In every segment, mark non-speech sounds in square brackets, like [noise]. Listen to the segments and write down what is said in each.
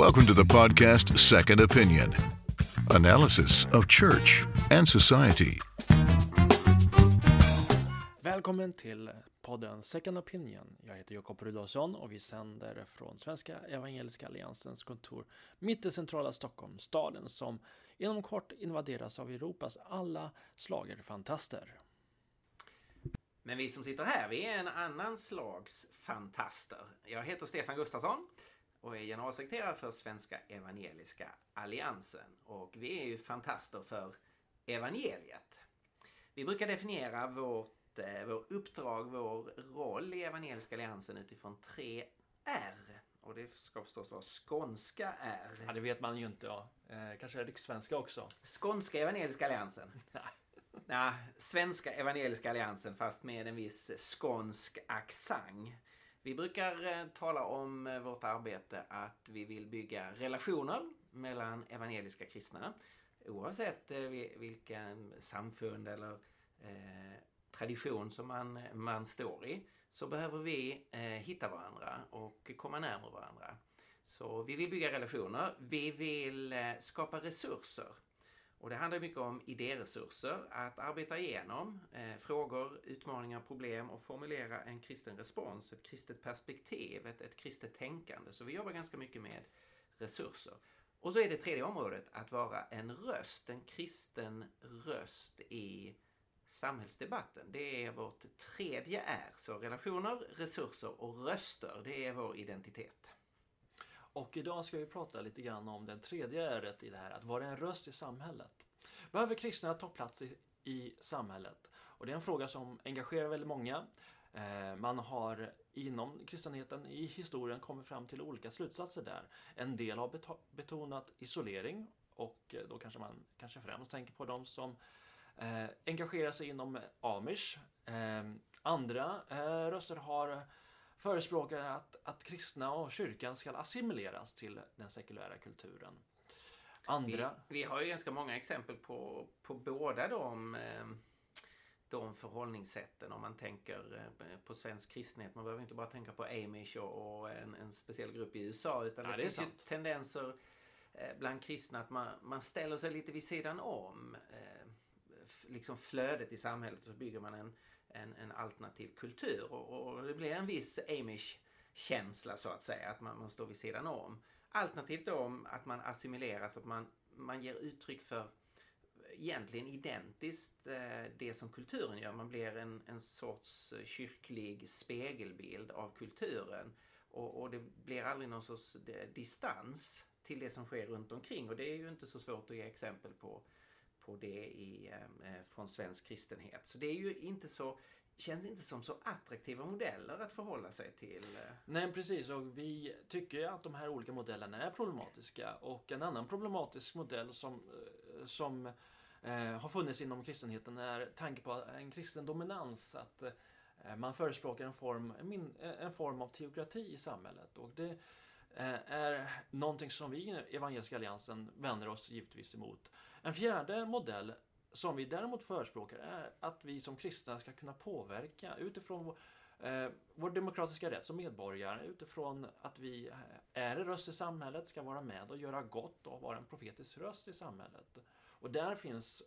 Welcome to the podcast Second Opinion analysis of church and society. Välkommen till podden Second Opinion. Jag heter Jakob Rudolfsson och vi sänder från Svenska Evangeliska Alliansens kontor mitt i centrala Stockholm, staden som inom kort invaderas av Europas alla slagerfantaster. Men vi som sitter här, vi är en annan slags fantaster. Jag heter Stefan Gustafsson och är generalsekreterare för Svenska Evangeliska Alliansen. Och vi är ju fantaster för evangeliet. Vi brukar definiera vårt, eh, vår uppdrag, vår roll i Evangeliska Alliansen utifrån tre R. Och det ska förstås vara skånska R. Ja, det vet man ju inte. Ja. Eh, kanske rikssvenska också. Skånska Evangeliska Alliansen. [laughs] Nej, Svenska Evangeliska Alliansen fast med en viss skånsk accent. Vi brukar eh, tala om eh, vårt arbete att vi vill bygga relationer mellan evangeliska kristna. Oavsett eh, vilken samfund eller tradition som man, man står i så behöver vi eh, hitta varandra och komma närmare varandra. Så vi vill bygga relationer. Vi vill eh, skapa resurser och det handlar mycket om idéresurser, att arbeta igenom eh, frågor, utmaningar, problem och formulera en kristen respons, ett kristet perspektiv, ett, ett kristet tänkande. Så vi jobbar ganska mycket med resurser. Och så är det tredje området att vara en röst, en kristen röst i samhällsdebatten. Det är vårt tredje R. Så relationer, resurser och röster, det är vår identitet. Och idag ska vi prata lite grann om den tredje ärret i det här, att vara en röst i samhället. Behöver kristna ta plats i, i samhället? Och det är en fråga som engagerar väldigt många. Eh, man har inom kristenheten i historien kommit fram till olika slutsatser där. En del har betonat isolering och eh, då kanske man kanske främst tänker på de som eh, engagerar sig inom Amish. Eh, andra eh, röster har förespråkar att, att kristna och kyrkan ska assimileras till den sekulära kulturen. Andra... Vi, vi har ju ganska många exempel på, på båda de, eh, de förhållningssätten om man tänker eh, på svensk kristenhet. Man behöver inte bara tänka på Amish och, en, en speciell grupp i USA utan ja, det, det finns ju tendenser eh, bland kristna att man, man ställer sig lite vid sidan om liksom flödet i samhället och så bygger man en en, en alternativ kultur och, och, det blir en viss Amish-känsla så att säga, att man, man står vid sidan om. Alternativt då om att man assimileras, att man, man ger uttryck för egentligen identiskt eh, det som kulturen gör. Man blir en, en sorts eh, kyrklig spegelbild av kulturen och, och det blir aldrig någon sorts eh, distans till det som sker runt omkring och det är ju inte så svårt att ge exempel på på det i, eh, eh, från svensk kristenhet. Så det är ju inte så känns inte som så attraktiva modeller att förhålla sig till. Eh. Nej precis och vi tycker att de här olika modellerna är problematiska och en annan problematisk modell som, eh, som eh, har funnits inom kristenheten är tanke på en kristen dominans. Att eh, man förespråkar en form, en, eh, en form av teokrati i samhället. Och det Eh, är någonting som vi i Evangeliska Alliansen vänder oss givetvis emot. En fjärde modell som vi däremot förespråkar är att vi som kristna ska kunna påverka utifrån eh, vår demokratiska rätt som medborgare utifrån att vi eh, är en röst i samhället, ska vara med och göra gott och vara en profetisk röst i samhället. Och där finns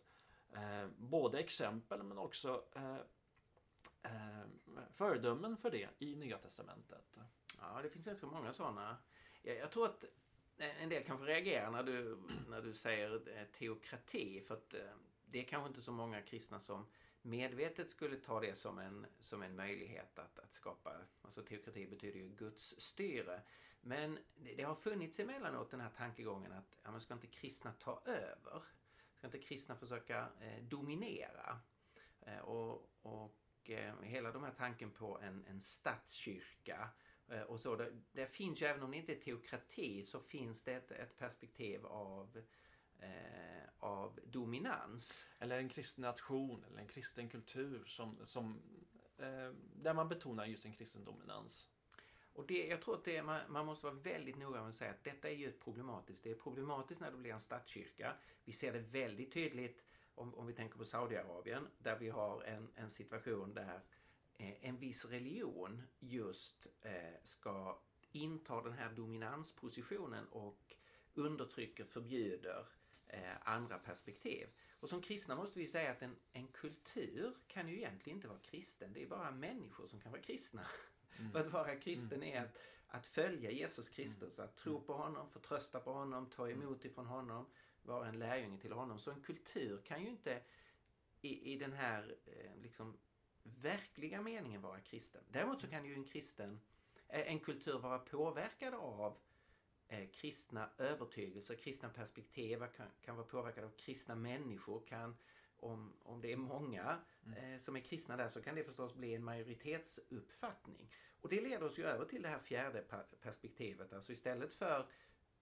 eh, både exempel men också eh, eh, föredömen för det i Nya Testamentet. Ja, det finns ganska många sådana. Jag, jag tror att eh, en del kanske reagerar när du, när du säger eh, teokrati. För att eh, det är kanske inte så många kristna som medvetet skulle ta det som en, som en möjlighet att, att skapa, alltså teokrati betyder ju Guds styre. Men det, det har funnits emellanåt den här tankegången att ja, man ska inte kristna ta över? Ska inte kristna försöka eh, dominera? Eh, och och eh, hela den här tanken på en, en statskyrka Eh, och så. Det, det, finns ju, även om det inte är teokrati, så finns det ett, ett perspektiv av eh, av dominans. Eller en kristen nation eller en kristen kultur som, som, eh, där man betonar just en kristen dominans. Och det, jag tror att det, man, man, måste vara väldigt noga med att säga att detta är ju problematiskt. Det är problematiskt när det blir en statskyrka. Vi ser det väldigt tydligt om, om vi tänker på Saudiarabien där vi har en, en situation där Eh, en viss religion just eh, ska intar den här dominanspositionen och undertrycker, förbjuder eh, andra perspektiv. Och som kristna måste vi säga att en, en kultur kan ju egentligen inte vara kristen. Det är bara människor som kan vara kristna. Mm. För att vara kristen är att, att följa Jesus Kristus, att tro på honom, förtrösta på honom, ta emot ifrån honom, vara en lärjunge till honom. Så en kultur kan ju inte i, i den här eh, liksom, verkliga meningen vara kristen. Däremot så kan ju en kristen, eh, en kultur vara påverkad av eh, kristna övertygelser, kristna perspektiv, kan, kan vara påverkad av kristna människor, kan om, om det är många mm. eh, som är kristna där så kan det förstås bli en majoritetsuppfattning. Och det leder oss ju över till det här fjärde perspektivet, alltså istället för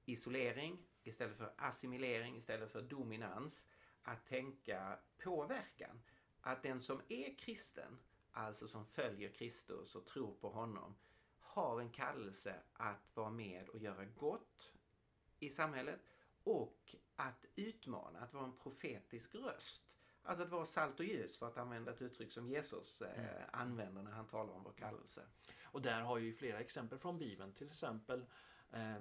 isolering, istället för assimilering, istället för dominans, att tänka påverkan. Att den som är kristen, alltså som följer Kristus och tror på honom, har en kallelse att vara med och göra gott i samhället och att utmana, att vara en profetisk röst. Alltså att vara salt och ljus för att använda ett uttryck som Jesus eh, mm. använder när han talar om vår kallelse. Och där har ju flera exempel från Bibeln. Till exempel eh,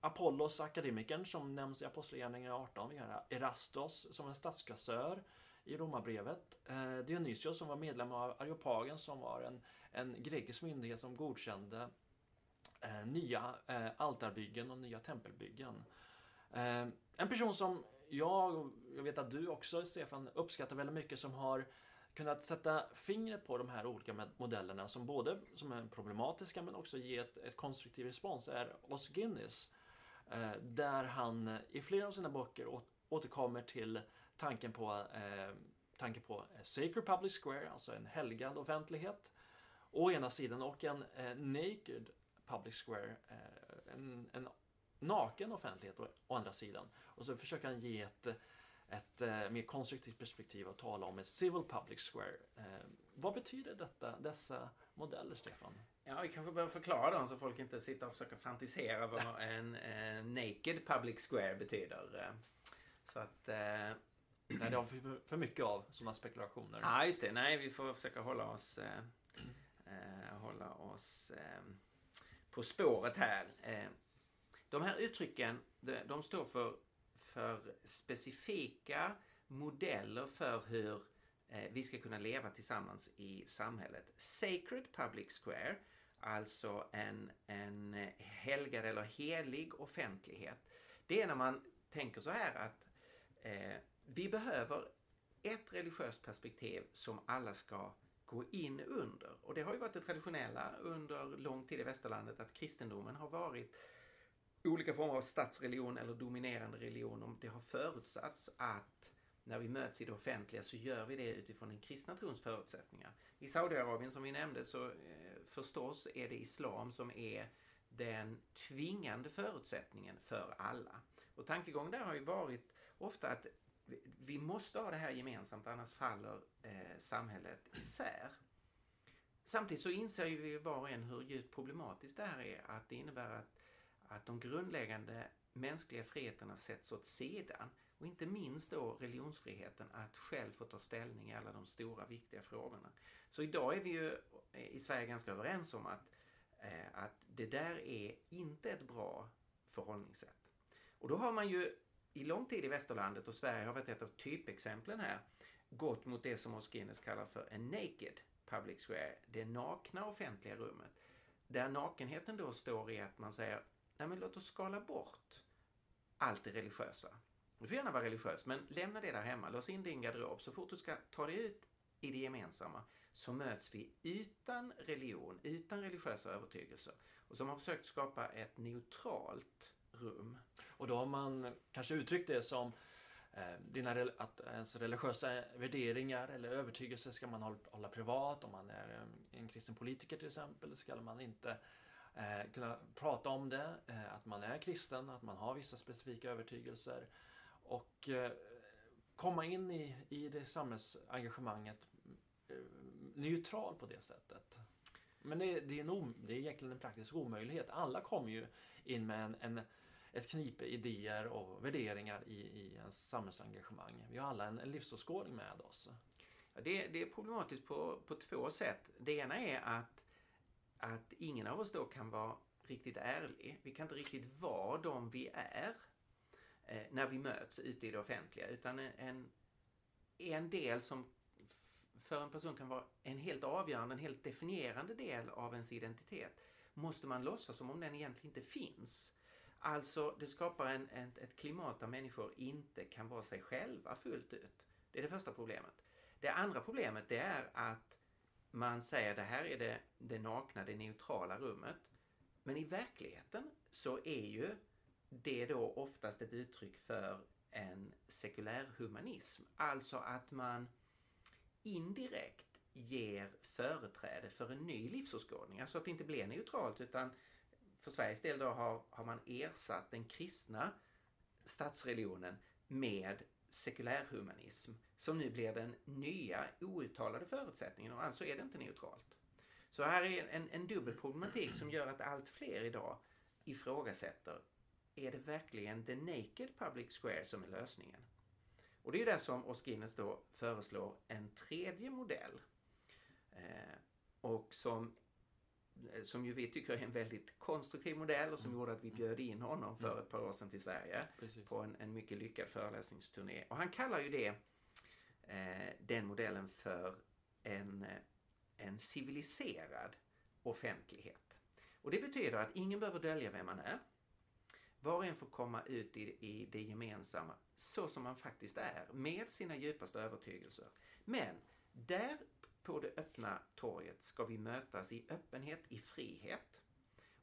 Apollos, akademikern som nämns i Apostlagärningarna 18. Vi har Erastos som en statskassör i Romarbrevet. Eh, Dionysios som var medlem av Areopagen som var en, en grekisk myndighet som godkände eh, nya eh, altarbyggen och nya tempelbyggen. En person som jag, och jag vet att du också Stefan, uppskattar väldigt mycket som har kunnat sätta fingret på de här olika modellerna som både som är problematiska men också ger ett, ett konstruktiv respons är Os Guinness. Där han i flera av sina böcker återkommer till tanken på, eh, tanken på Sacred Public Square, alltså en helgad offentlighet, å ena sidan och en eh, Naked Public Square, eh, en, en naken offentlighet å, å andra sidan. Och så försöker han ge ett ett eh, mer konstruktivt perspektiv och tala om ett civil public square. Eh, vad betyder detta, dessa modeller, Stefan? Ja, vi kanske behöver förklara dem så folk inte sitter och försöker fantisera vad [laughs] en, en naked public square betyder. Eh, så att... Eh, Nej, det har vi för mycket av sådana spekulationer. Ja, just det. Nej, vi får försöka hålla oss, eh, eh hålla oss eh, på spåret här. Eh, de här uttrycken, de, de står för, för specifika modeller för hur eh, vi ska kunna leva tillsammans i samhället. Sacred Public Square, alltså en, en helgad eller helig offentlighet. Det är när man tänker så här att eh, vi behöver ett religiöst perspektiv som alla ska gå in under. Och det har ju varit det traditionella under lång tid i västerlandet att kristendomen har varit olika former av statsreligion eller dominerande religion. Om det har förutsatts att när vi möts i det offentliga så gör vi det utifrån den kristna trons förutsättningar. I Saudiarabien som vi nämnde så eh, förstås är det islam som är den tvingande förutsättningen för alla. Och tankegången där har ju varit ofta att vi måste ha det här gemensamt annars faller eh, samhället isär. Samtidigt så inser ju vi var och en hur djupt problematiskt det här är. Att det innebär att, att de grundläggande mänskliga friheterna sätts åt sidan. Och inte minst då religionsfriheten att själv få ta ställning i alla de stora viktiga frågorna. Så idag är vi ju eh, i Sverige ganska överens om att, eh, att det där är inte ett bra förhållningssätt. Och då har man ju i lång tid i västerlandet och Sverige har varit ett av typexemplen här gått mot det som Os Guinness kallar för en naked public square, det nakna offentliga rummet. Där nakenheten då står i att man säger, nej men låt oss skala bort allt det religiösa. Du får gärna vara religiös, men lämna det där hemma. Lås in din garderob. Så fort du ska ta dig ut i det gemensamma så möts vi utan religion, utan religiösa övertygelser. Och så har man försökt skapa ett neutralt rum. Och då har man kanske uttryckt det som eh, dina, att ens religiösa värderingar eller övertygelser ska man hålla privat. Om man är eh, en kristen politiker till exempel ska man inte eh, kunna prata om det. Eh, att man är kristen, att man har vissa specifika övertygelser. Och eh, komma in i, i det samhällsengagemanget eh, neutral på det sättet. Men det, det, är en, det är egentligen en praktisk omöjlighet. Alla kommer ju in med en, en ett knipe idéer och värderingar i, i ens samhällsengagemang. Vi har alla en, en livsåskådning med oss. Ja, det, det, är problematiskt på, på två sätt. Det ena är att, att ingen av oss då kan vara riktigt ärlig. Vi kan inte riktigt vara de vi är eh, när vi möts ute i det offentliga. Utan en, en del som för en person kan vara en helt avgörande, en helt definierande del av ens identitet måste man låtsas som om den egentligen inte finns. Alltså, det skapar en, ett, ett klimat där människor inte kan vara sig själva fullt ut. Det är det första problemet. Det andra problemet det är att man säger det här är det, det nakna, det neutrala rummet. Men i verkligheten så är ju det då oftast ett uttryck för en sekulär humanism. Alltså att man indirekt ger företräde för en ny livsåskådning. Alltså att det inte blir neutralt utan för Sveriges del då har, har man ersatt den kristna statsreligionen med sekulärhumanism som nu blir den nya outtalade förutsättningen och alltså är det inte neutralt. Så här är en, en dubbel problematik som gör att allt fler idag ifrågasätter är det verkligen the naked public square som är lösningen? Och det är där som Oskines då föreslår en tredje modell. Eh, och som, som ju vi tycker är en väldigt konstruktiv modell och som mm. gjorde att vi bjöd in honom för mm. ett par år sedan till Sverige Precis. på en, en mycket lyckad föreläsningsturné. Och han kallar ju det, eh, den modellen för en, eh, en civiliserad offentlighet. Och det betyder att ingen behöver dölja vem man är. Var och en får komma ut i, i det gemensamma så som man faktiskt är, med sina djupaste övertygelser. Men där på det öppna torget ska vi mötas i öppenhet, i frihet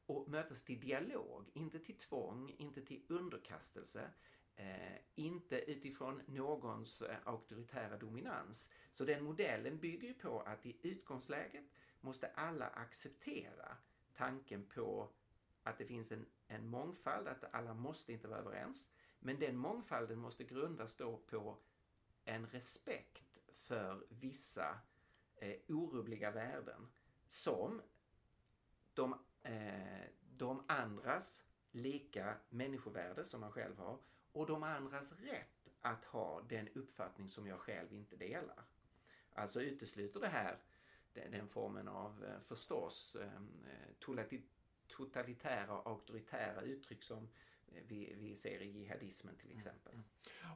och mötas till dialog, inte till tvång, inte till underkastelse, eh, inte utifrån någons eh, auktoritära dominans. Så den modellen bygger ju på att i utgångsläget måste alla acceptera tanken på att det finns en, en mångfald, att alla måste inte vara överens. Men den mångfalden måste grundas då på en respekt för vissa eh, orubbliga värden som de, eh, de andras lika människovärde som man själv har och de andras rätt att ha den uppfattning som jag själv inte delar. Alltså utesluter det här den, den formen av eh, förstås eh, totalitära och auktoritära uttryck som eh, vi, vi ser i jihadismen till mm, exempel. Mm.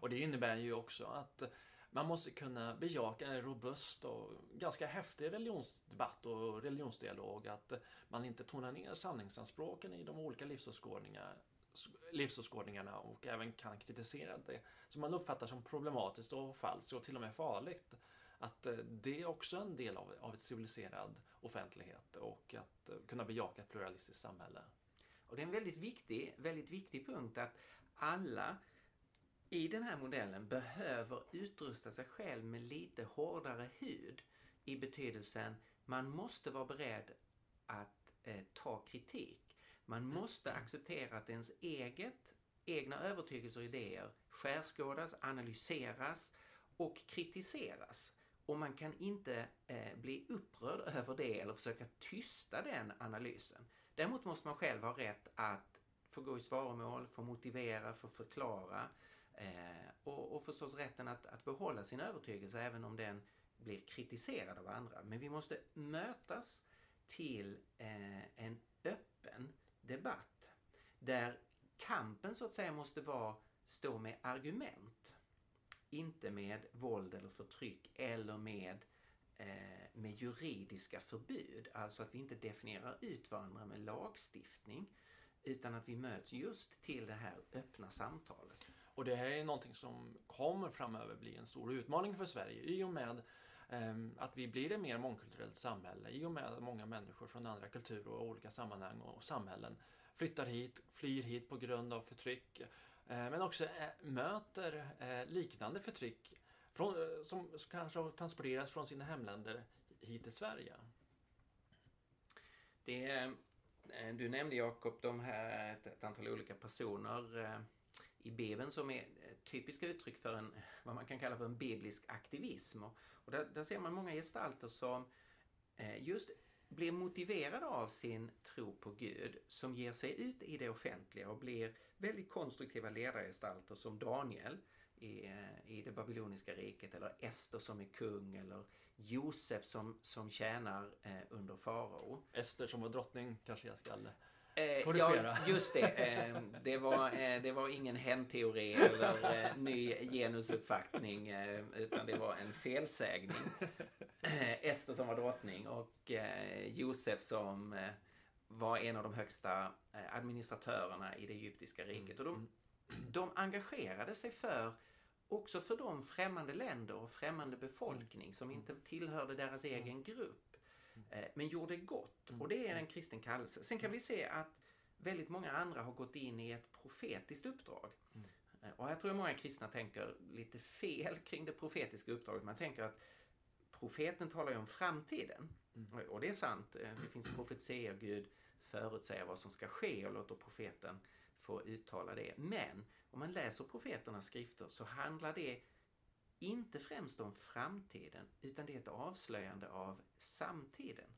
Och det innebär ju också att man måste kunna bejaka en robust och ganska häftig religionsdebatt och religionsdialog. Att man inte tonar ner sanningsanspråken i de olika livsåskådningarna livsåskådningarna och även kan kritisera det som man uppfattar som problematiskt och falskt och till och med farligt. Att eh, det är också en del av, av ett civiliserad offentlighet och att eh, kunna bejaka ett pluralistiskt samhälle. Och det är en väldigt viktig, väldigt viktig punkt att alla i den här modellen behöver utrusta sig själv med lite hårdare hud i betydelsen man måste vara beredd att eh, ta kritik. Man måste acceptera att ens eget, egna övertygelser och idéer skärskådas, analyseras och kritiseras. Och man kan inte eh, bli upprörd över det eller försöka tysta den analysen. Däremot måste man själv ha rätt att få gå i svaromål, få motivera, få förklara eh, och, och förstås rätten att, att behålla sin övertygelse även om den blir kritiserad av andra. Men vi måste mötas till eh, en öppen debatt där kampen så att säga måste vara stå med argument inte med våld eller förtryck eller med, eh, med juridiska förbud. Alltså att vi inte definierar ut varandra med lagstiftning utan att vi möts just till det här öppna samtalet. Och det här är någonting som kommer framöver bli en stor utmaning för Sverige i och med ehm, att vi blir ett mer mångkulturellt samhälle i och med att många människor från andra kulturer och olika sammanhang och samhällen flyttar hit, flyr hit på grund av förtryck eh, men också eh, möter eh, liknande förtryck från, som kanske har transporterats från sina hemländer hit till Sverige. Det, du nämnde Jakob de här ett, ett, antal olika personer i Bibeln som är typiska uttryck för en, vad man kan kalla för en biblisk aktivism. Och, och där, där, ser man många gestalter som eh, just blir motiverade av sin tro på Gud som ger sig ut i det offentliga och blir väldigt konstruktiva ledargestalter som Daniel i, eh, i det babyloniska riket eller Ester som är kung eller Josef som, som tjänar eh, under farao. Ester som var drottning kanske jag ska Eh, ja, [laughs] just det. Eh, det, var, eh, det var ingen hen-teori eller eh, ny genusuppfattning eh, utan det var en felsägning. Eh, Ester som var drottning och Josef som var en av de högsta administratörerna i det egyptiska riket. Och de, mm. de engagerade sig för också för de främmande länder och främmande befolkning som inte tillhörde deras egen grupp. Eh, men gjorde gott. Och det är en kristen kallelse. Sen kan vi se att väldigt många andra har gått in i ett profetiskt uppdrag. Eh, och här tror jag många kristna tänker lite fel kring det profetiska uppdraget. Man tänker att profeten talar ju om framtiden. Mm. Och det är sant. Eh, det finns profetier, Gud förutsäger vad som ska ske och låter profeten få uttala det. Men om man läser profeternas skrifter så handlar det inte främst om framtiden utan det är ett avslöjande av samtiden.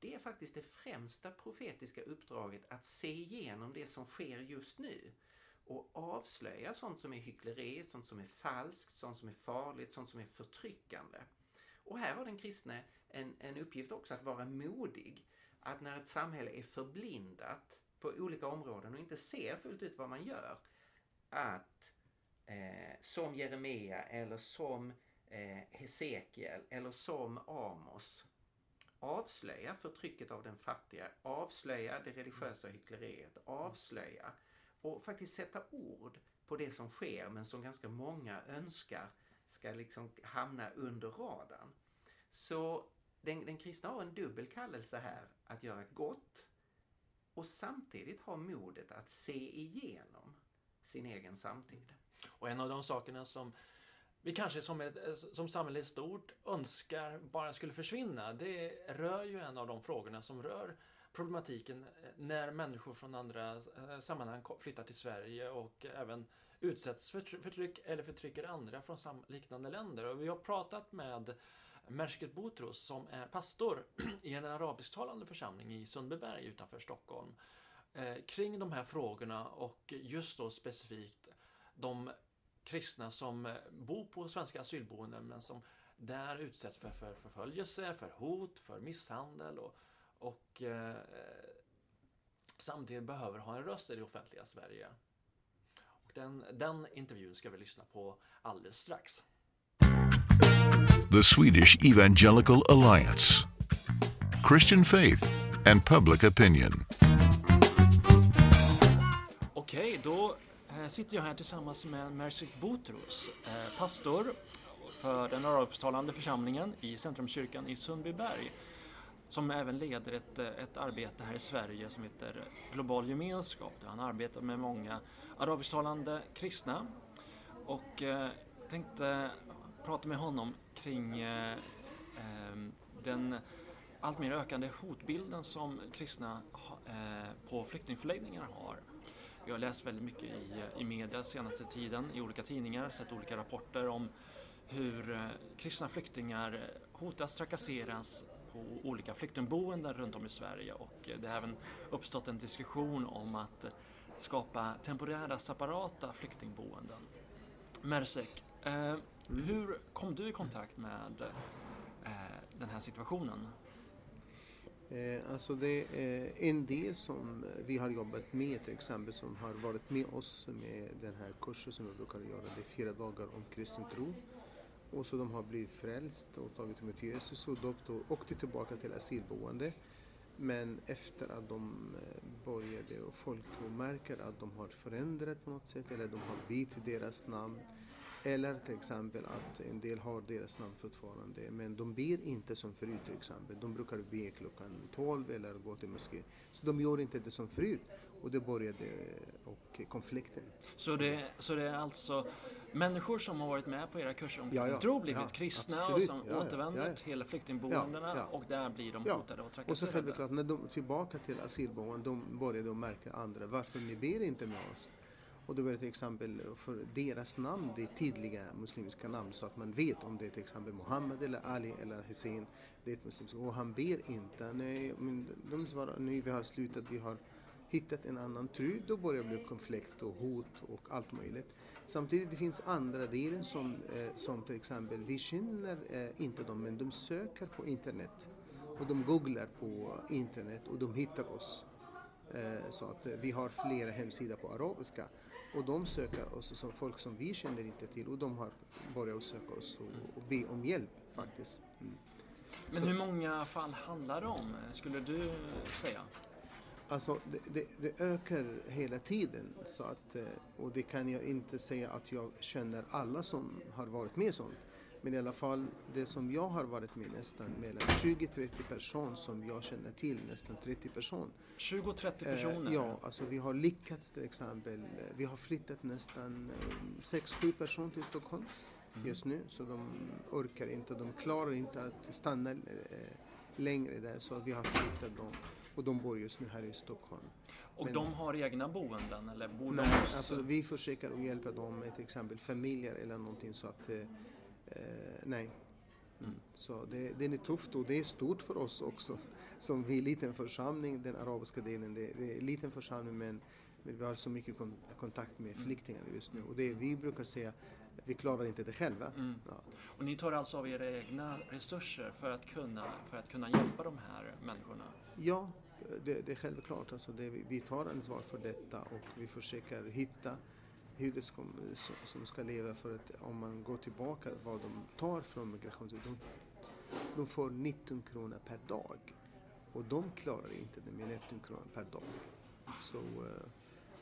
Det är faktiskt det främsta profetiska uppdraget att se igenom det som sker just nu och avslöja sånt som är hyckleri, sånt som är falskt, sånt som är farligt, sånt som är förtryckande. Och här har den kristne en, en uppgift också att vara modig. Att när ett samhälle är förblindat på olika områden och inte ser fullt ut vad man gör, att eh, som Jeremia eller som eh, Hesekiel eller som Amos avslöja förtrycket av den fattiga, avslöja det religiösa hyckleriet, avslöja och faktiskt sätta ord på det som sker men som ganska många önskar ska liksom hamna under radarn. Så den, den kristna har en dubbel kallelse här att göra gott och samtidigt ha modet att se igenom sin egen samtid. Och en av de sakerna som vi kanske som, ett, som samhälle i stort önskar bara skulle försvinna, det rör ju en av de frågorna som rör problematiken eh, när människor från andra eh, sammanhang flyttar till Sverige och även utsätts för förtryck eller förtrycker andra från liknande länder. Och vi har pratat med Mersket Botros som är pastor [clears throat] i en arabisktalande församling i Sundbyberg utanför Stockholm eh, kring de här frågorna och just då specifikt de kristna som eh, bor på svenska asylboenden men som där utsätts för, för förföljelse, för hot, för misshandel och, och eh, samtidigt behöver ha en röst i det offentliga Sverige. Och den, den intervjun ska vi lyssna på alldeles strax. The Swedish Evangelical Alliance Christian Faith and Public Opinion. Okej, okay, då Eh, sitter jag här tillsammans med Mersik Botros, eh, pastor för den arabisktalande församlingen i Centrumkyrkan i Sundbyberg som även leder ett, eh, ett arbete här i Sverige som heter Global gemenskap där han arbetar med många arabisktalande kristna. Och eh, tänkte prata med honom kring eh, ehm, den alltmer ökande hotbilden som kristna eh, på flyktingförläggningar har jag har läst väldigt mycket i, i media senaste tiden, i olika tidningar, sett olika rapporter om hur eh, kristna flyktingar hotas, trakasseras på olika flyktingboenden runt om i Sverige och det har även uppstått en diskussion om att skapa temporära separata flyktingboenden. Mersek, eh, mm. hur kom du i kontakt med eh, den här situationen? Eh, alltså det är en del som vi har jobbat med till exempel som har varit med oss med den här kursen som vi brukar göra. Det är fyra dagar om kristen tro. Och så de har blivit frälst och tagit emot Jesus och döpt och åkte tillbaka till asylboende. Men efter att de eh, började och folk märker att de har förändrat på något sätt eller de har bytt deras namn eller till exempel att en del har deras namn fortfarande men de ber inte som förut till exempel. De brukar be klockan 12 eller gå till moské. Så de gör inte det som förut och det började och konflikten. Så det, så det är alltså människor som har varit med på era kurser om ja, ja, tro, blivit ja, kristna absolut, och som ja, återvänder till flyktingboendena och där blir de hotade och trakasserade. Och så självklart när de tillbaka till asylboenden, de började de märka andra. Varför ni ber inte med oss? Och då var det till exempel för deras namn, det är tydliga muslimska namn så att man vet om det är till exempel Muhammed eller Ali eller Hussein. Det är ett muslimskt. Och han ber inte. Nej, men de svarar nu vi har slutat, vi har hittat en annan tro. Då börjar det bli konflikt och hot och allt möjligt. Samtidigt det finns andra delar som, eh, som till exempel vi känner eh, inte dem men de söker på internet och de googlar på internet och de hittar oss. Eh, så att eh, vi har flera hemsidor på arabiska och de söker oss som folk som vi känner inte till och de har börjat söka oss och, och be om hjälp faktiskt. Mm. Men hur många fall handlar det om, skulle du säga? Alltså det, det, det, ökar hela tiden så att, eh, och det kan jag inte säga att jag känner alla som har varit med sånt. Men i alla fall det som jag har varit med nästan mellan 20-30 personer som jag känner till, nästan 30 personer. 20-30 personer? Eh, ja, alltså vi har lyckats till exempel. Vi har flyttat nästan 6-7 eh, personer till Stockholm mm. just nu. Så de orkar inte, de klarar inte att stanna eh, längre där. Så vi har flyttat dem. Och de bor just nu här i Stockholm. Och Men, de har egna boenden eller bor nej, hos... alltså vi försöker att hjälpa dem med till exempel familjer eller någonting så att eh, eh, nej. Mm. Så det, det är tufft och det är stort för oss också. Som vi är en liten församling, den arabiska delen, det, det är en liten församling men, men vi har så mycket kontakt med mm. flyktingar just nu. Och det vi brukar säga, vi klarar inte det själva. Mm. Ja. Och ni tar alltså av era egna resurser för att kunna, för att kunna hjälpa de här människorna? Ja, det, det är självklart. Alltså det, vi tar ansvar för detta och vi försöker hitta hur det ska, som ska leva för att om man går tillbaka vad de tar från migrationsverket. De, de får 19 kronor per dag och de klarar inte det med 19 kronor per dag. Så uh,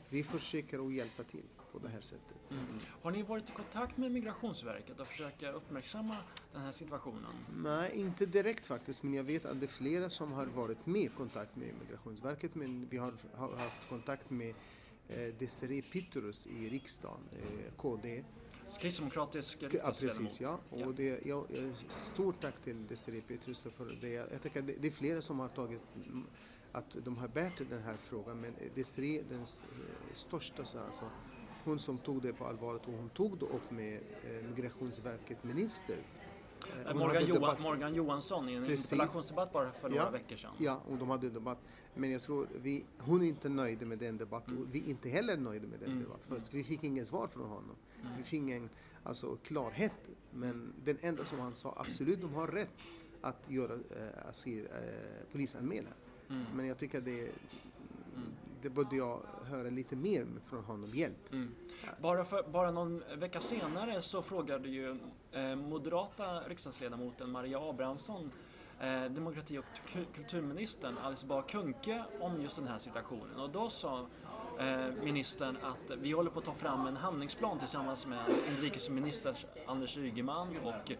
vi försöker att hjälpa till på det här sättet. Mm. Har ni varit i kontakt med Migrationsverket och försöka uppmärksamma den här situationen? Nej, inte direkt faktiskt, men jag vet att det är flera som har varit med i kontakt med Migrationsverket, men vi har, haft kontakt med eh, Desiree Pitturus i riksdagen, eh, KD. Kristdemokratisk riksdagsledamot. Ja, precis. Ja. Och. Det, ja, stort tack till Desiree Pitturus för det. Jag tycker det, det är flera som har tagit att de har bärt den här frågan, men Desiree, den eh, största, alltså, hon som tog det på allvar och hon tog det upp med eh, Migrationsverket minister. Eh, Morgan, Johan, Morgan, Johansson i en Precis. interpellationsdebatt bara för några ja, veckor sedan. Ja, och de hade debatt. Men jag tror vi, hon är inte nöjd med den debatten mm. och vi är inte heller nöjda med den mm. debatten. För vi fick inget svar från honom. Mm. Vi fick ingen alltså, klarhet. Men den enda som han sa, absolut de har rätt att göra äh, asyl, äh, polisanmälan. Mm. Men jag tycker det det borde jag höra lite mer från honom, hjälp. Mm. Bara, för, bara någon vecka senare så frågade ju eh, moderata riksdagsledamoten Maria Abrahamsson eh, demokrati och kulturministern Alice Bah Kuhnke om just den här situationen och då sa eh, ministern att vi håller på att ta fram en handlingsplan tillsammans med inrikesminister Anders Ygeman och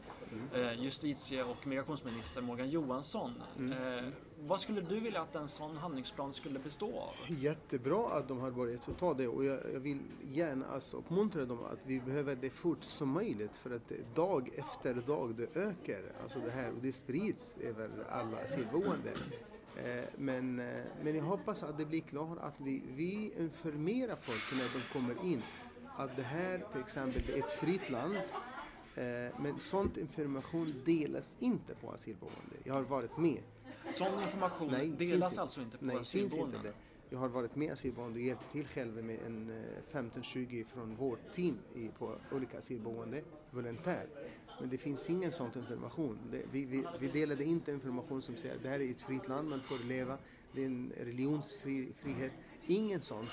eh, justitie och migrationsminister Morgan Johansson. Mm. Vad skulle du vilja att en sån handlingsplan skulle bestå av? Jättebra att de har börjat att ta det och jag, jag, vill gärna alltså uppmuntra dem att vi behöver det fort som möjligt för att dag efter dag det ökar, alltså det här och det sprids över alla asylboenden. Eh, men, eh, men jag hoppas att det blir klart att vi, vi informerar folk när de kommer in att det här till exempel är ett fritt land eh, men sån information delas inte på asylboende. Jag har varit med. Sån information Nej, delas alltså inte på Nej, finns inte det. Jag har varit med asylboende och hjälpt till själv med en 15-20 från vårt team i, på olika asylboende, volontär. Men det finns ingen sån information. Det, vi, vi, vi, delade inte information som säger att det här är ett fritt land, man får leva, det är en religionsfrihet. Ingen sån.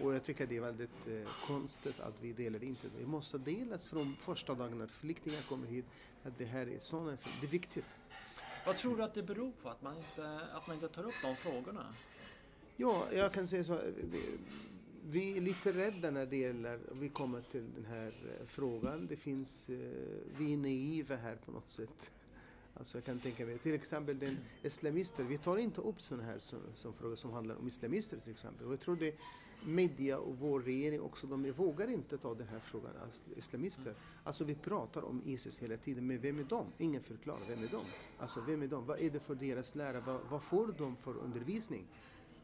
Och jag tycker det är väldigt eh, konstigt att vi delar inte det. Det måste delas från första dagen när flyktingar kommer hit. Att det här är såna, det är viktigt. Vad tror du att det beror på att man inte, att man inte tar upp de frågorna? Ja, jag kan säga så. Eh, vi är lite rädda när det gäller, vi kommer till den här eh, frågan. Det finns, eh, vi är naiva här på något sätt. Alltså jag kan tänka mig, till exempel den islamister, vi tar inte upp sådana här som, som frågor som handlar om islamister till exempel. Och jag tror det media och vår regering också, de vågar inte ta den här frågan, alltså islamister. Alltså vi pratar om Isis hela tiden, men vem är de? Ingen förklarar, vem är de? Alltså vem är de? Vad är det för deras lära? Vad, vad får de för undervisning?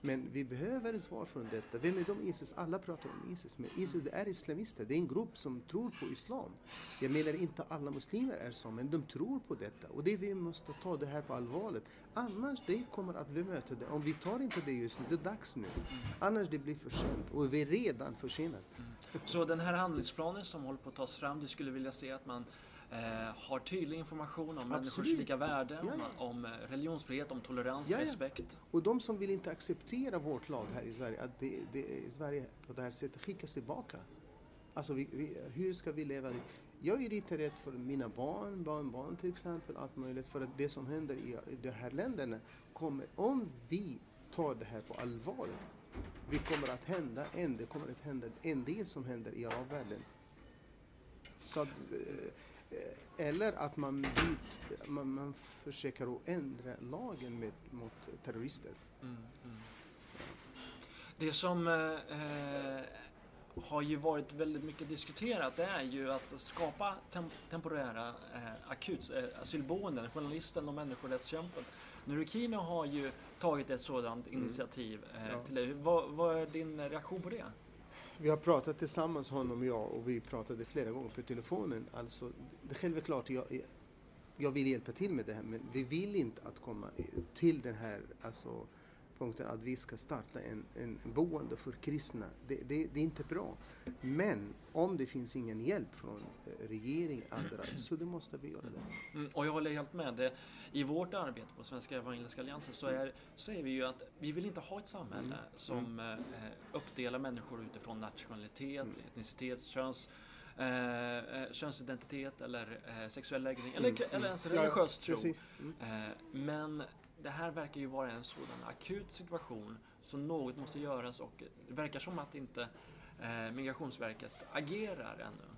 Men vi behöver svar från detta. Vem är de Isis? Alla pratar om Isis. Men Isis det är islamister. Det är en grupp som tror på islam. Jag menar inte alla muslimer är så, men de tror på detta. Och det vi måste ta det här på allvaret. Annars det kommer att vi möta det. Om vi tar inte det just nu, det är dags nu. Annars det blir för sent. Och vi är redan försenade. Så den här handlingsplanen som håller på att tas fram, du skulle vilja se att man eh, har tydlig information om Absolut. människors lika värden, ja, ja. om religionsfrihet, om tolerans, ja, respekt. Och de som vill inte acceptera vårt lag här i Sverige, att det, det, Sverige på det här sättet skickas tillbaka. Alltså vi, vi, hur ska vi leva? Jag är lite rädd för mina barn, barnbarn till exempel, allt möjligt. För att det som händer i, i de här länderna kommer, om vi tar det här på allvar, vi kommer att hända en, det kommer att hända en del som händer i arabvärlden. Så att, eh, eller att man, byt, man, man försöker att ändra lagen med, mot terrorister. Mm, mm. Det som eh, har ju varit väldigt mycket diskuterat det är ju att skapa tem temporära eh, akut eh, asylboenden. Journalisten och människorättskämpen Nurikino har ju tagit ett sådant mm. initiativ eh, ja. till dig. Vad, vad är din reaktion på det? Vi har pratat tillsammans, honom och jag, och vi pratade flera gånger på telefonen. Alltså, det är självklart, jag, jag vill hjälpa till med det här, men vi vill inte att komma till den här, alltså, punkten att vi ska starta en, en boende för kristna. Det, det, det, är inte bra. Men om det finns ingen hjälp från eh, regering andra så det måste vi göra det. Mm, och jag håller helt med. Det. I vårt arbete på Svenska Evangeliska Alliansen så är, säger vi ju att vi vill inte ha ett samhälle mm. som mm. Eh, uppdelar människor utifrån nationalitet, mm. etnicitet, köns Eh, eh, könsidentitet eller eh, sexuell läggning eller, mm, eller mm. ens religiös ja, tro. Mm. Eh, men det här verkar ju vara en sådan akut situation så något måste göras och det verkar som att inte eh, Migrationsverket agerar ännu.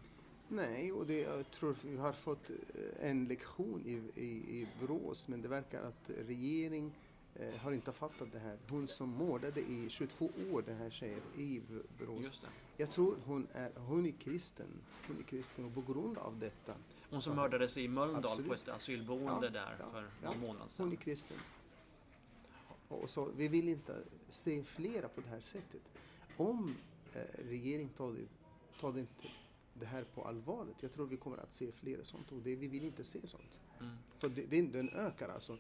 Nej, och det, jag tror vi har fått eh, en lektion i, i, i Borås men det verkar att regering eh, har inte fattat det här. Hon som mördade i 22 år, den här tjejen i Borås. Jag tror hon är, hon är kristen. Hon är kristen och på grund av detta hon som mördades i Mölndal Absolut. på ett asylboende ja, där ja, för ja. någon månad sedan. Hon är kristen. Och så, vi vill inte se flera på det här sättet. Om eh, regeringen tar det, tar det inte det här på allvaret, jag tror vi kommer att se flera sånt och det, vi vill inte se sånt. Mm. För det, det, den ökar alltså.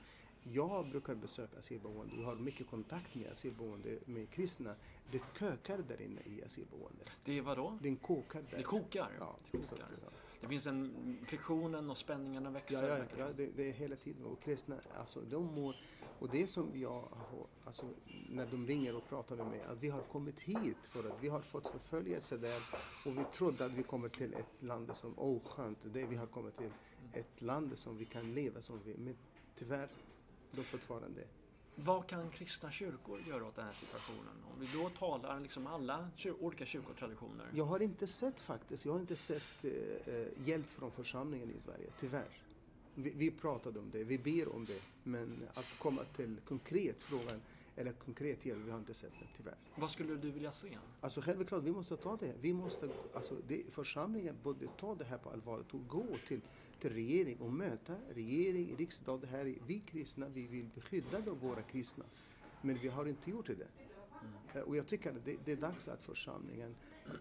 Jag brukar besöka asylboende, jag har mycket kontakt med asylboende, med kristna. Det kökar där inne i asylboende. Det är vadå? Den kokar där. Det kokar? Ja, det kokar. Så, ja. Det finns en friktionen och spänningarna växer. Ja, ja, ja det, det, är hela tiden. Och kristna, alltså de mår, och det som jag, alltså när de ringer och pratar med mig, att vi har kommit hit för att vi har fått förföljelse där och vi trodde att vi kommer till ett land som, åh oh, skönt, det vi har kommit till ett land som vi kan leva som vi, men tyvärr, de fortfarande vad kan kristna kyrkor göra åt den här situationen? Om vi då talar liksom alla kyr olika kyrkotraditioner. Jag har inte sett faktiskt, jag har inte sett eh, eh, hjälp från församlingen i Sverige, tyvärr. Vi, vi pratade om det, vi ber om det, men att komma till konkret frågan eller konkret hjälp, vi har inte sett det tyvärr. Vad skulle du vilja se? Alltså självklart, vi måste ta det. Vi måste, alltså, det, församlingen borde ta det här på allvar och gå till till regering och möta regering, riksdag. Det här, vi kristna, vi vill beskydda då våra kristna. Men vi har inte gjort det. Mm. Och jag tycker att det, det, är dags att församlingen,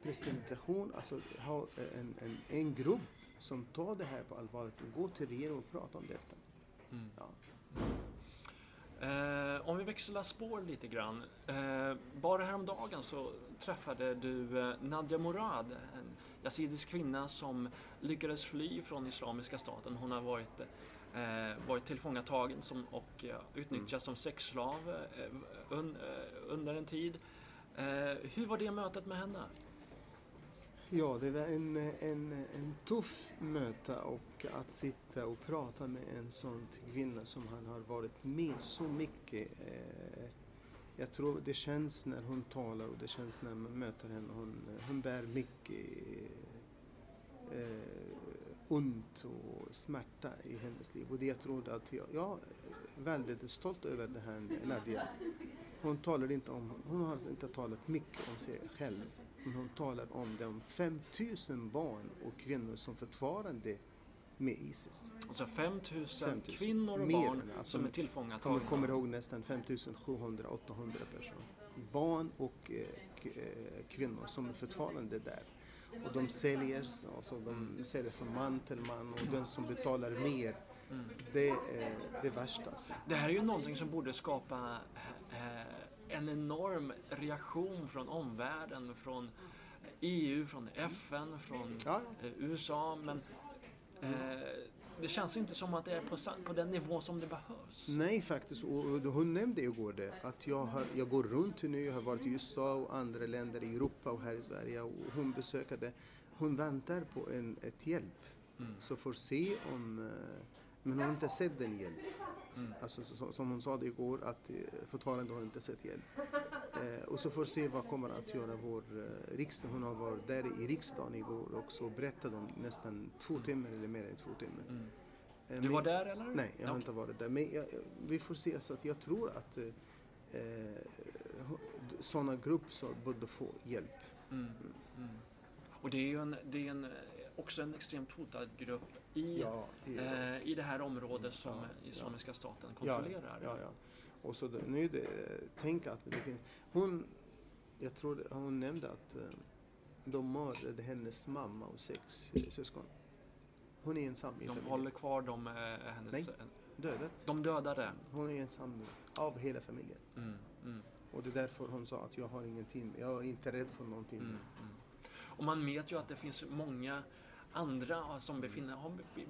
presentation, alltså ha en, en, en grupp som tar det här på allvar och går till regeringen och pratar om detta. Mm. Ja. Eh, om vi växlar spår lite grann. Eh, bara häromdagen så träffade du eh, Nadja Morad, en yazidisk kvinna som lyckades fly från Islamiska staten. Hon har varit, eh, varit tillfångatagen som, och eh, utnyttjad mm. som sexslav eh, un, eh, under en tid. hur var det mötet med henne? Ja, det var en, en, en tuff möte och att sitta och prata med en sån kvinna som han har varit med så mycket. Eh, jag tror det känns när hon talar och det känns när man möter henne. Hon, hon bär mycket eh, ont och smärta i hennes liv. Och det jag trodde att jag, jag är väldigt stolt över det här Nadia. Hon talar inte om, hon har inte talat mycket om sig själv men hon talar om de 5000 barn och kvinnor som fortfarande med Isis. Alltså 5000, 5 kvinnor och barn alltså, som är tillfångatagna? Jag kommer ihåg nästan 5700-800 personer. Barn och eh, eh, kvinnor som är fortfarande där. Och de säljer, alltså de säljer från man till man och den som betalar mer Mm. Det är det värsta. Alltså. Det här är ju någonting som borde skapa en enorm reaktion från omvärlden, från EU, från FN, från ja. Eh, USA. Men Eh, det känns inte som att det är på, på den nivå som det behövs. Nej, faktiskt. Och hon nämnde igår det, att jag, har, jag går runt nu, jag har varit i USA och andra länder i Europa och här i Sverige och hon besöker det. Hon väntar på en, ett hjälp. Mm. Så får se om... Eh, men hon har inte sett den hjälp. Mm. Alltså, som hon sa det igår, att eh, fortfarande har inte sett hjälp. [laughs] Eh, och så får vi se vad kommer att göra vår eh, riksdag. Hon har varit där i riksdagen igår och så berättade om nästan två mm. timmar eller mer än två timmar. Mm. Eh, du var där eller? Nej, jag har inte varit där. Men jag, vi får se, så att jag tror att eh, sådana grupper borde få hjälp. Mm. Mm. Och det är ju en, det är en, också en extremt hotad grupp i, ja, ja. Eh, i det här området som ja, Islamiska staten kontrollerar. Ja, ja, Och så det, nu det, tänk att det finns, hon, jag tror hon nämnde att eh, de mördade hennes mamma och sex syskon. Hon är ensam i De familjen. håller kvar dem, eh, hennes... Nej, dödade. De dödade? Hon är ensam nu, av hela familjen. Mm, mm. Och det är därför hon sa att jag har ingenting, jag är inte rädd för någonting. Mm, mm. Och man vet ju att det finns många andra som befinner,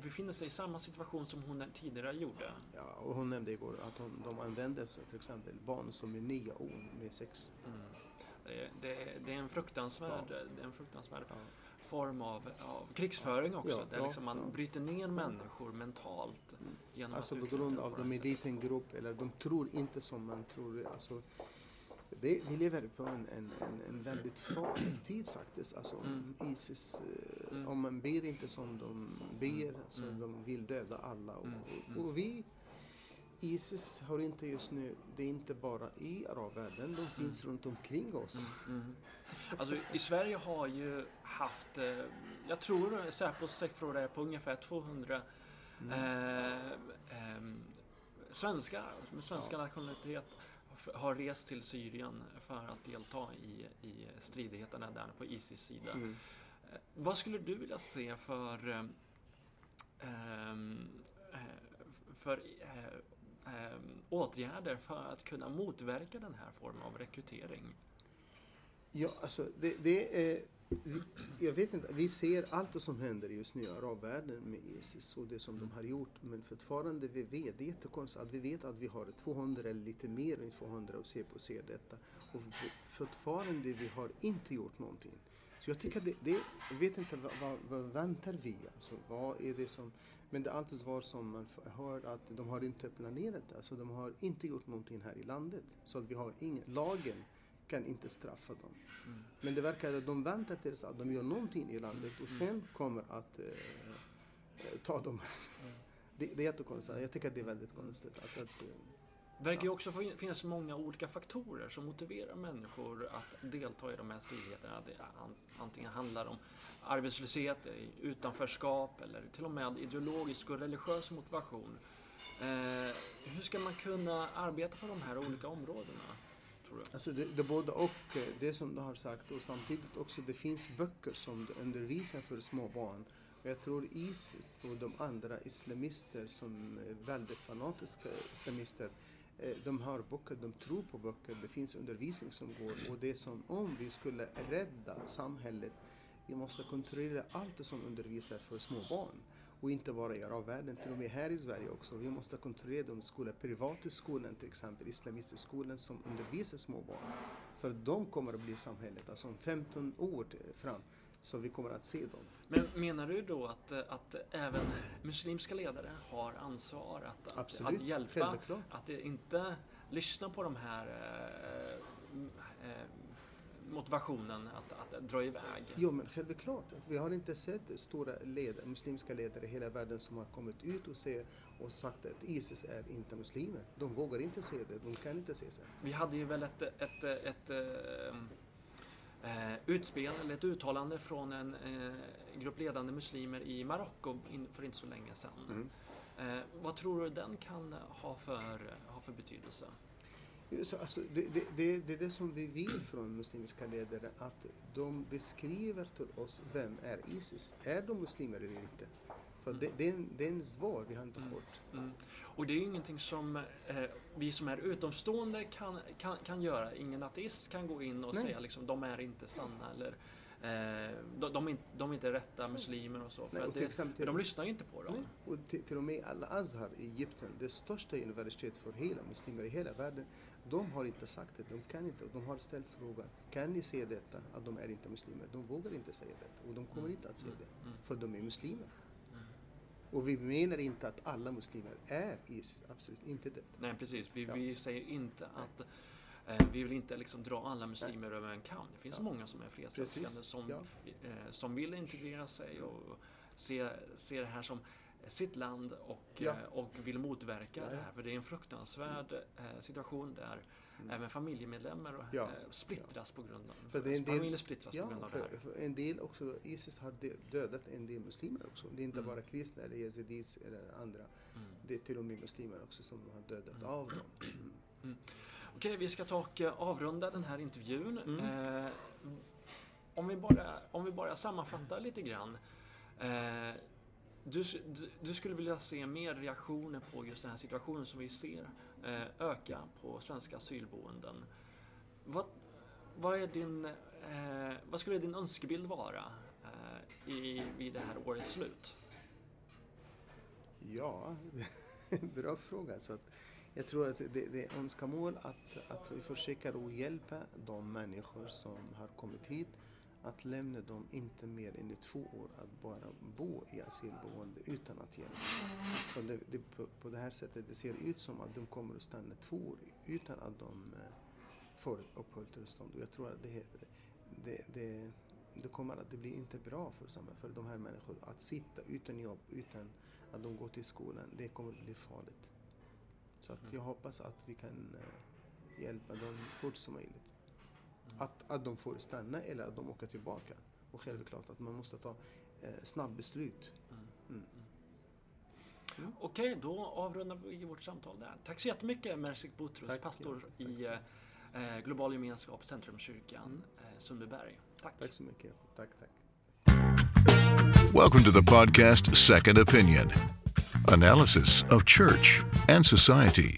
befinner sig i samma situation som hon tidigare gjorde. Ja, och hon nämnde igår att hon, de använder sig till exempel barn som är nio år med sex. Mm. Det, det, det, är en fruktansvärd, ja. det är en fruktansvärd ja. form av, av krigsföring också. Ja, där liksom man bryter ner människor mentalt. Mm. Genom alltså på grund av de är liten grupp eller de tror inte som man tror. Alltså, det, vi lever på en, en, en, väldigt farlig tid faktiskt. Alltså, mm. Isis, eh, mm. om man ber inte som de ber, mm. så mm. de vill döda alla. Och, mm. och, och, vi, Isis har inte just nu, det är inte bara i arabvärlden, de finns runt omkring oss. Alltså i Sverige har ju haft, eh, jag tror Säpos siffror är på ungefär 200 eh, eh, svenskar med svenska ja. nationalitet har rest till Syrien för att delta i, i stridigheterna där på Isis sida. Mm. Eh, vad skulle du vilja se för, eh, eh, för åtgärder för att kunna motverka den här formen av rekrytering? Ja, alltså det, det är jag vet inte, vi ser allt som händer just nu i arabvärlden med Isis och det som de har gjort. Men fortfarande vi vet, det är jättekonstigt att vi vet att vi har 200 eller lite mer än 200 och ser på ser detta. Och fortfarande vi har inte gjort någonting. Så jag tycker det, det jag vet inte vad, vad, vad väntar vi? Alltså, vad är det som, men det är alltid svar som man hör att de har inte planerat det. Alltså de har inte gjort någonting här i landet. Så att vi har ingen, lagen kan inte straffa dem. Mm. Men det verkar att de väntar tills att de gör någonting i landet och sen mm. kommer att eh, eh, ta dem. Mm. Det, det är jättekonstigt. Jag tycker att det är väldigt konstigt. Att, att, det eh, verkar ju också finnas många olika faktorer som motiverar människor att delta i de här stridigheterna. Det antingen handlar om arbetslöshet, utanförskap eller till och med ideologisk och religiös motivation. Eh, hur ska man kunna arbeta på de här olika områdena? Tror jag. Alltså det, det både och, eh, det som du har sagt och samtidigt också det finns böcker som undervisar för små barn. Jag tror Isis och de andra islamister som är väldigt fanatiska islamister eh, de har böcker, de tror på böcker, det finns undervisning som går och det är som om vi skulle rädda samhället vi måste kontrollera allt det som undervisar för små barn. Och inte bara i arabvärlden, till och med här i Sverige också. Vi måste kontrollera de skolor, privata skolan till exempel, islamistiska skolan som undervisar små barn. För de kommer att bli samhället, alltså om 15 år fram. Så vi kommer att se dem. Men menar du då att, att även muslimska ledare har ansvar att, att, att hjälpa? Självklart. Att inte lyssna på de här äh, äh, motivationen att, att dra iväg? Jo, men självklart. Vi har inte sett stora ledare, muslimska ledare i hela världen som har kommit ut och, se, och sagt att Isis är inte muslimer. De vågar inte se det, de kan inte se sig. Vi hade ju väl ett, ett, ett, ett eh, utspel, eller ett uttalande från en eh, grupp ledande muslimer i Marocko för inte så länge sedan. Mm. Eh, vad tror du den kan ha för, ha för betydelse? Så, alltså, det, det, det, det är det som vi vill från muslimska ledare, att de beskriver till oss vem är Isis? Är de muslimer eller inte? För mm. det, det, är en, det är en svar vi har inte fått. Mm. Mm. Och det är ingenting som eh, vi som är utomstående kan, kan, kan göra. Ingen ateist kan gå in och Nej. säga liksom, de är inte sanna eller Eh, de, de, de, är inte rätta muslimer och så. Nej, och det, exempel, de lyssnar ju inte på dem. Nej, och till, till och med Al-Azhar i Egypten, det största universitetet för hela muslimer i hela världen, de har inte sagt det, de kan inte. De har ställt frågan, kan ni se detta? Att de är inte muslimer. De vågar inte säga det och de kommer mm. inte att säga det, mm. Mm. för de är muslimer. Och vi menar inte att alla muslimer är Isis, absolut inte det. Nej precis, vi, ja. vi säger inte att vi vill inte liksom dra alla muslimer Nej. över en kam. Det finns ja. många som är fredsälskande som, ja. eh, som vill integrera sig och se, se det här som sitt land och, ja. Eh, och vill motverka ja, ja. det här. För det är en fruktansvärd mm. situation där mm. även familjemedlemmar. Eh, splittras på grund av för det. En del, familjer splittras på grund av för, det här. En del också, Isis har dödat en del muslimer också. Det är inte mm. bara kristna eller yazidis eller andra. Mm. Det är till och med muslimer också som har dödat mm. av dem. [clears throat] Mm. mm. Okej, vi ska ta och eh, avrunda den här intervjun. Eh, om, vi bara, om vi bara sammanfattar lite grann. Eh, du, du, skulle vilja se mer reaktioner på just den här situationen som vi ser eh, öka på svenska asylboenden. Vad, vad, är din, eh, vad skulle din önskebild vara eh, i, vid det här årets slut? Ja, [laughs] bra fråga. Så att jag tror att det, det är önskemål att, att vi försöker att hjälpa de människor som har kommit hit att lämna dem inte mer än i två år att bara bo i asylboende utan att hjälpa. För det, det, på, på det här sättet det ser ut som att de kommer att stanna två år utan att de eh, får uppehållstillstånd. Och jag tror att det, det, det, det kommer att det blir inte bra för, för de här människorna att sitta utan jobb, utan att de går till skolan. Det kommer att bli farligt. Så att jag hoppas att vi kan eh, hjälpa dem fort som möjligt att, att de får stanna eller att de åker tillbaka. Och självklart att man måste ta eh, snabbt beslut. Mm. Mm. Mm. Okej, då avrundar vi vårt samtal där. Tack så jättemycket Mersik Butrus, Tack, pastor ja. i eh, Global gemenskap, Centrumkyrkan, mm. eh, Sundbyberg. Tack. Tack så mycket. Tack, tack. Welcome to the podcast Second Opinion. Analysis of church and society